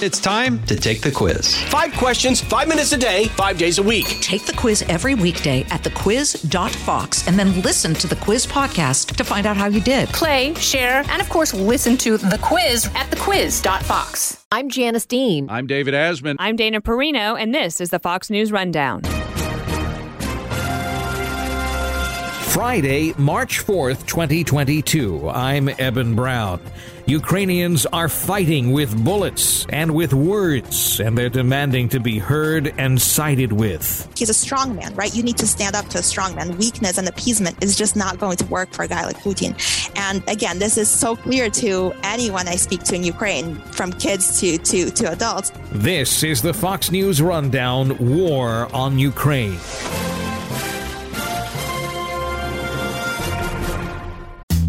It's time to take the quiz. Five questions, five minutes a day, five days a week. Take the quiz every weekday at thequiz.fox and then listen to the quiz podcast to find out how you did. Play, share, and of course, listen to the quiz at thequiz.fox. I'm Janice Dean. I'm David Asman. I'm Dana Perino, and this is the Fox News Rundown. Friday, March 4th, 2022. I'm Eben Brown. Ukrainians are fighting with bullets and with words, and they're demanding to be heard and sided with. He's a strong man, right? You need to stand up to a strong man. Weakness and appeasement is just not going to work for a guy like Putin. And again, this is so clear to anyone I speak to in Ukraine, from kids to, to, to adults. This is the Fox News Rundown War on Ukraine.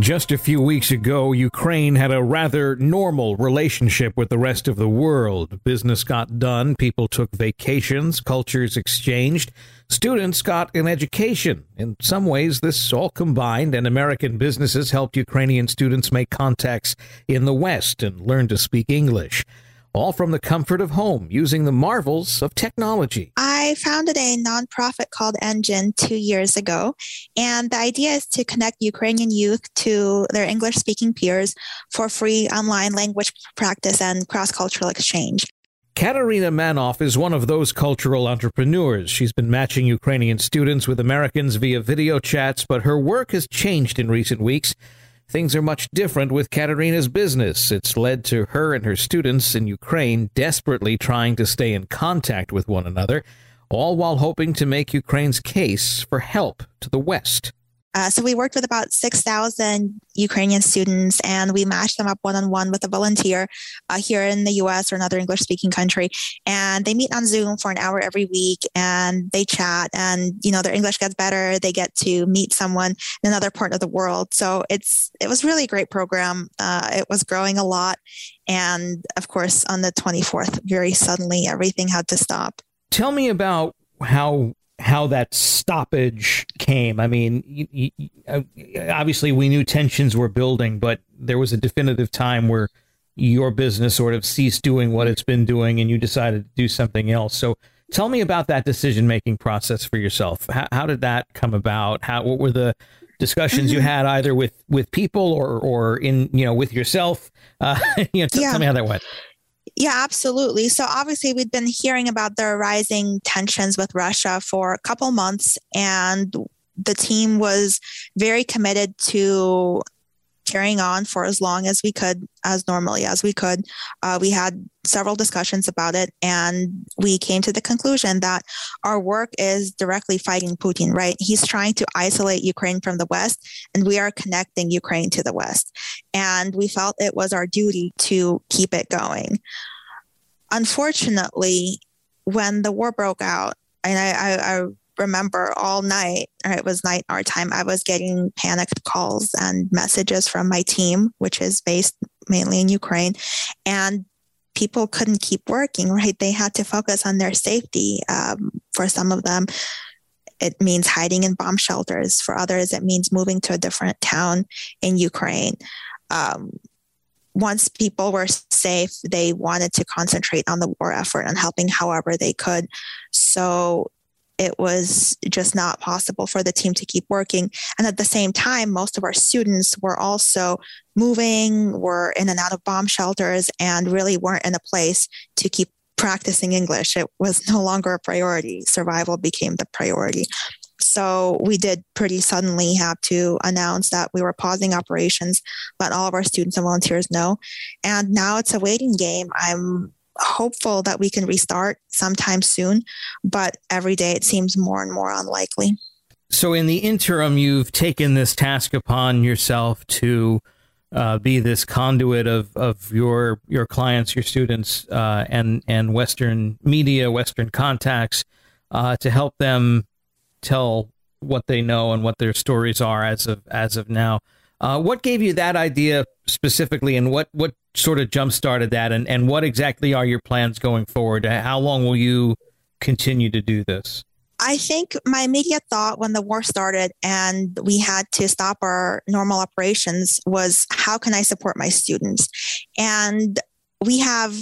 Just a few weeks ago, Ukraine had a rather normal relationship with the rest of the world. Business got done, people took vacations, cultures exchanged, students got an education. In some ways, this all combined, and American businesses helped Ukrainian students make contacts in the West and learn to speak English all from the comfort of home using the marvels of technology. I founded a nonprofit called ENGin two years ago, and the idea is to connect Ukrainian youth to their English speaking peers for free online language practice and cross cultural exchange. Katerina Manoff is one of those cultural entrepreneurs. She's been matching Ukrainian students with Americans via video chats, but her work has changed in recent weeks Things are much different with Katerina's business. It's led to her and her students in Ukraine desperately trying to stay in contact with one another, all while hoping to make Ukraine's case for help to the West. Uh, so we worked with about 6,000 Ukrainian students and we matched them up one on one with a volunteer uh, here in the US or another English speaking country. And they meet on Zoom for an hour every week and they chat and, you know, their English gets better. They get to meet someone in another part of the world. So it's, it was really a great program. Uh, it was growing a lot. And of course, on the 24th, very suddenly everything had to stop. Tell me about how how that stoppage came. I mean, you, you, uh, obviously we knew tensions were building, but there was a definitive time where your business sort of ceased doing what it's been doing, and you decided to do something else. So, tell me about that decision making process for yourself. How, how, did that come about? How what were the discussions you had either with with people or or in you know with yourself? Uh, you know, t- yeah. tell me how that went. Yeah, absolutely. So obviously, we'd been hearing about the rising tensions with Russia for a couple months, and the team was very committed to carrying on for as long as we could, as normally as we could. Uh, we had several discussions about it, and we came to the conclusion that our work is directly fighting Putin, right? He's trying to isolate Ukraine from the West, and we are connecting Ukraine to the West. And we felt it was our duty to keep it going. Unfortunately, when the war broke out, and I, I, I remember all night, or it was night our time, I was getting panicked calls and messages from my team, which is based mainly in Ukraine. And people couldn't keep working, right? They had to focus on their safety. Um, for some of them, it means hiding in bomb shelters. For others, it means moving to a different town in Ukraine. Um, once people were safe, they wanted to concentrate on the war effort and helping however they could. So it was just not possible for the team to keep working. And at the same time, most of our students were also moving, were in and out of bomb shelters, and really weren't in a place to keep practicing English. It was no longer a priority. Survival became the priority. So we did pretty suddenly have to announce that we were pausing operations, let all of our students and volunteers know. And now it's a waiting game. I'm hopeful that we can restart sometime soon, but every day it seems more and more unlikely. So, in the interim, you've taken this task upon yourself to uh, be this conduit of, of your your clients, your students, uh, and and Western media, Western contacts uh, to help them tell what they know and what their stories are as of as of now. Uh, what gave you that idea specifically, and what what sort of jump started that, and and what exactly are your plans going forward? How long will you continue to do this? I think my immediate thought when the war started and we had to stop our normal operations was how can I support my students? And we have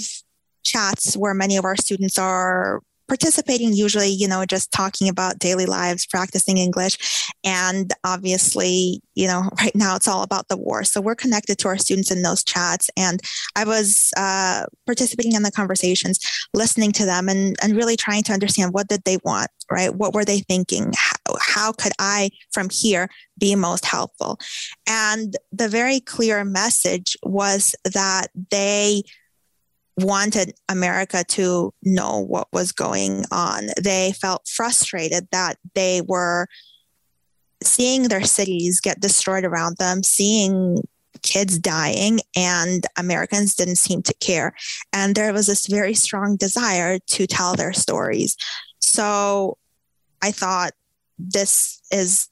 chats where many of our students are participating usually you know just talking about daily lives practicing english. And obviously you know right now it's all about the war. So we're connected to our students in those chats. And i was uh, participating in the conversations listening to them and, and really trying to understand what did they want right? What were they thinking? How, how could i from here be most helpful? And the very clear message was that they wanted America to know what was going on. They felt frustrated that they were seeing their cities get destroyed around them, seeing kids dying, and Americans didn't seem to care. And there was this very strong desire to tell their stories. So I thought this is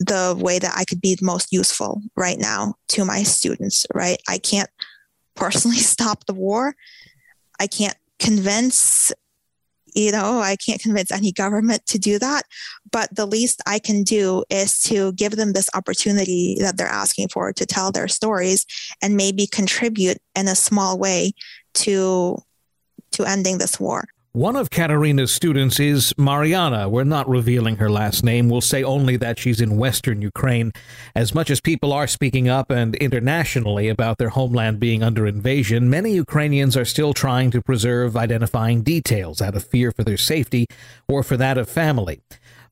the way that I could be most useful right now to my students, right? I can't personally stop the war. I can't convince, you know, I can't convince any government to do that. But the least I can do is to give them this opportunity that they're asking for to tell their stories and maybe contribute in a small way to to ending this war. One of Katerina's students is Maryana. We're not revealing her last name. We'll say only that she's in western Ukraine. As much as people are speaking up and internationally about their homeland being under invasion, many Ukrainians are still trying to preserve identifying details out of fear for their safety or for that of family.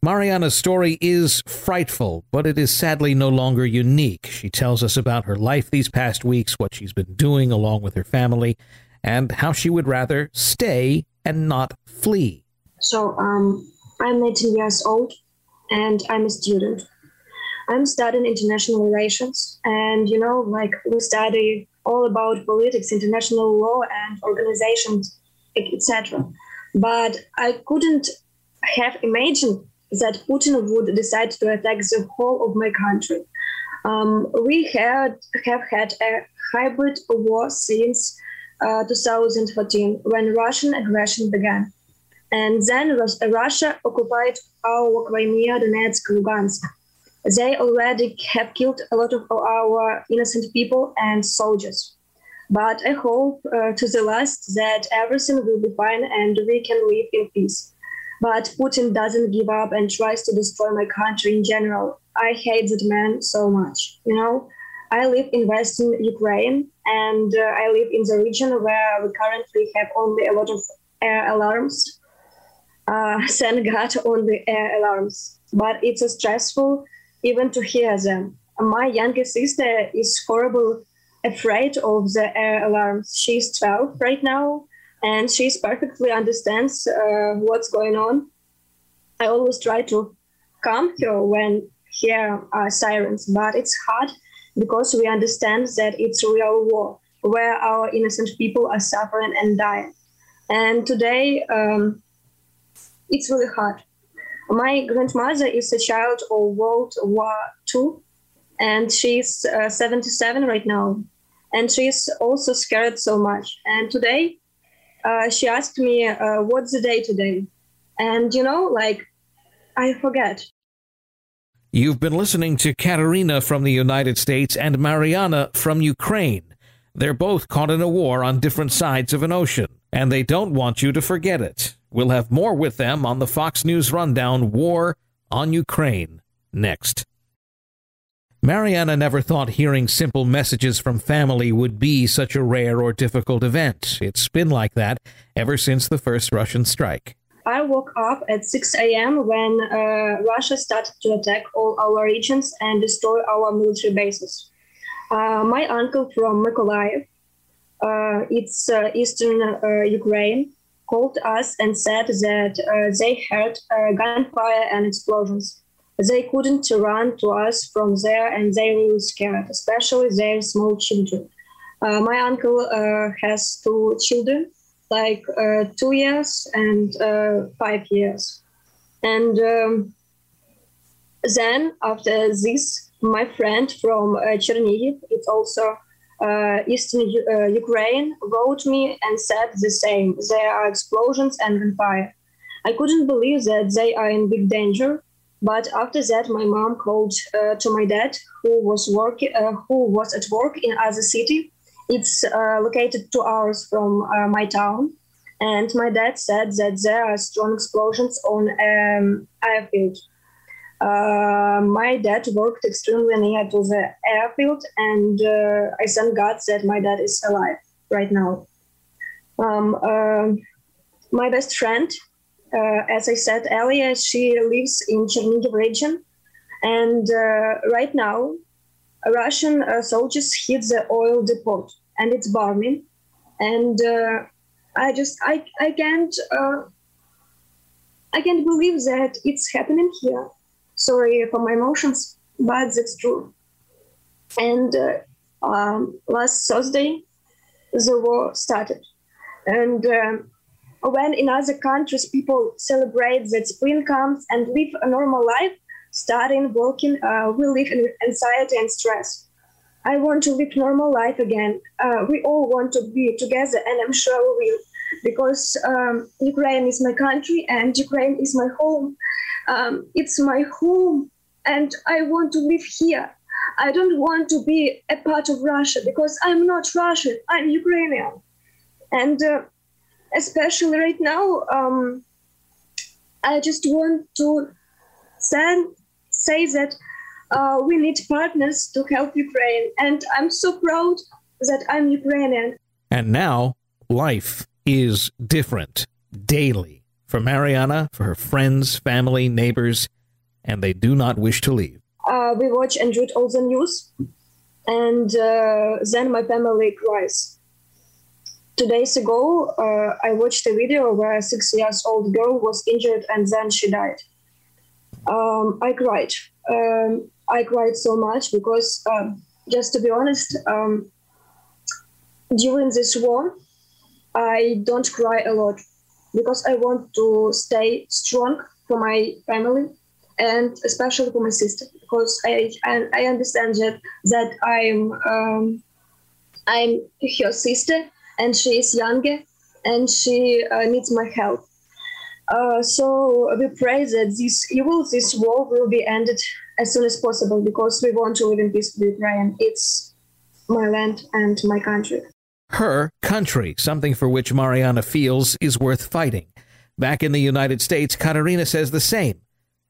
Maryana's story is frightful, but it is sadly no longer unique. She tells us about her life these past weeks, what she's been doing along with her family, and how she would rather stay and not flee? So, um, I'm 18 years old and I'm a student. I'm studying international relations, and you know, like we study all about politics, international law, and organizations, etc. But I couldn't have imagined that Putin would decide to attack the whole of my country. Um, we had have had a hybrid war since uh, 2014 when Russian aggression began. And then Russia occupied our Crimea, Donetsk, Lugansk. They already have killed a lot of our innocent people and soldiers. But I hope uh, to the last that everything will be fine and we can live in peace. But Putin doesn't give up and tries to destroy my country in general. I hate that man so much. You know, I live in Western Ukraine and uh, I live in the region where we currently have only a lot of air alarms. Uh, thank God, only air alarms. But it's stressful even to hear them. My younger sister is horrible afraid of the air alarms. She's 12 right now, and she perfectly understands uh, what's going on. I always try to calm her when hear uh, sirens, but it's hard because we understand that it's real war where our innocent people are suffering and dying. And today, um, it's really hard. My grandmother is a child of World War II, and she's uh, 77 right now. And she's also scared so much. And today, uh, she asked me, uh, What's the day today? And, you know, like, I forget. You've been listening to Katerina from the United States and Maryana from Ukraine. They're both caught in a war on different sides of an ocean, and they don't want you to forget it. We'll have more with them on the Fox News Rundown War on Ukraine next. Maryana never thought hearing simple messages from family would be such a rare or difficult event. It's been like that ever since the first Russian strike. I woke up at 6 a.m. when uh, Russia started to attack all our regions and destroy our military bases. Uh, my uncle from Mykolaiv, uh, it's uh, eastern uh, Ukraine, called us and said that uh, they heard gunfire and explosions. they couldn't run to us from there and they were scared, especially their small children. My uncle has two children, like uh, two years and uh, five years. And um, then after this, my friend from uh, Chernihiv, it's also uh, eastern Ukraine, wrote me and said the same. There are explosions and fire. I couldn't believe that they are in big danger but after that, my mom called uh, to my dad, who was working, uh, who was at work in other city. It's uh, located two hours from uh, my town, and my dad said that there are strong explosions on um, airfield. Uh, my dad worked extremely near to the airfield, and uh, I thank God that my dad is alive right now. Um, um my best friend uh, as I said earlier, she lives in Chernihiv region, and uh, right now, Russian uh, soldiers hit the oil depot, and it's bombing. And I just I I can't I can't believe that it's happening here. Sorry for my emotions, but that's true. And uh, um, last Thursday, the war started, and um, when in other countries people celebrate that spring comes and live a normal life, starting working, uh, we live in anxiety and stress. I want to live normal life again. Uh, we all want to be together, and I'm sure we will, because um, Ukraine is my country and Ukraine is my home. Um, it's my home, and I want to live here. I don't want to be a part of Russia because I'm not Russian. I'm Ukrainian, and uh, especially right now, um, I just want to say, say that uh, we need partners to help Ukraine. And I'm so proud that I'm Ukrainian. And now life is different daily for Maryana, for her friends, family, neighbors, and they do not wish to leave. Uh, we watch and read all the news, and uh, then my family cries two days ago, uh, I watched a video where a six years old girl was injured and then she died. Um, I cried. Um, I cried so much because, um, just to be honest, um, during this war, I don't cry a lot because I want to stay strong for my family and especially for my sister because I I, I understand that that I'm um, I'm her sister and she is younger and she uh, needs my help. Uh, so we pray that this evil, this war will be ended as soon as possible because we want to live in peace with Ukraine. It's my land and my country. Her country, something for which Maryana feels is worth fighting. Back in the United States, Katerina says the same.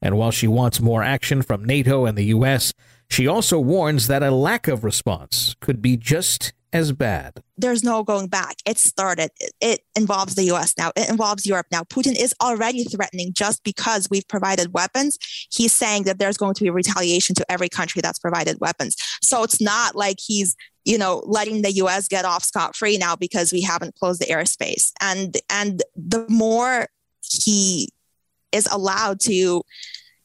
And while she wants more action from NATO and the U.S., she also warns that a lack of response could be just as bad. There's no going back. It started. It involves the US now. It involves Europe now. Putin is already threatening just because we've provided weapons. He's saying that there's going to be retaliation to every country that's provided weapons. So it's not like he's you know letting the US get off scot free now because we haven't closed the airspace. And and the more he is allowed to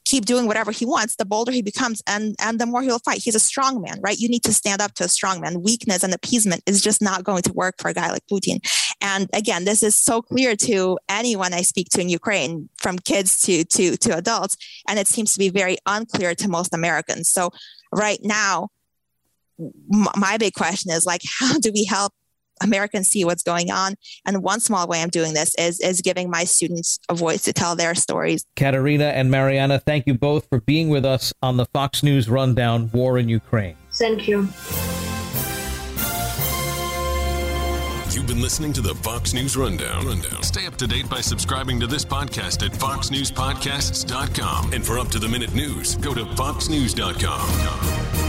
keep doing whatever he wants, the bolder he becomes and, and the more he'll fight. He's a strong man, right? You need to stand up to a strong man. Weakness and appeasement is just not going to work for a guy like Putin. And again, this is so clear to anyone I speak to in Ukraine, from kids to to to adults, and it seems to be very unclear to most Americans. So right now, my big question is like, how do we help Americans see what's going on. And one small way I'm doing this is is giving my students a voice to tell their stories. Katerina and Maryana, thank you both for being with us on the Fox News Rundown War in Ukraine. Thank you. You've been listening to the Fox News Rundown. Rundown. Stay up to date by subscribing to this podcast at foxnewspodcasts.com. And for up to the minute news, go to foxnews.com.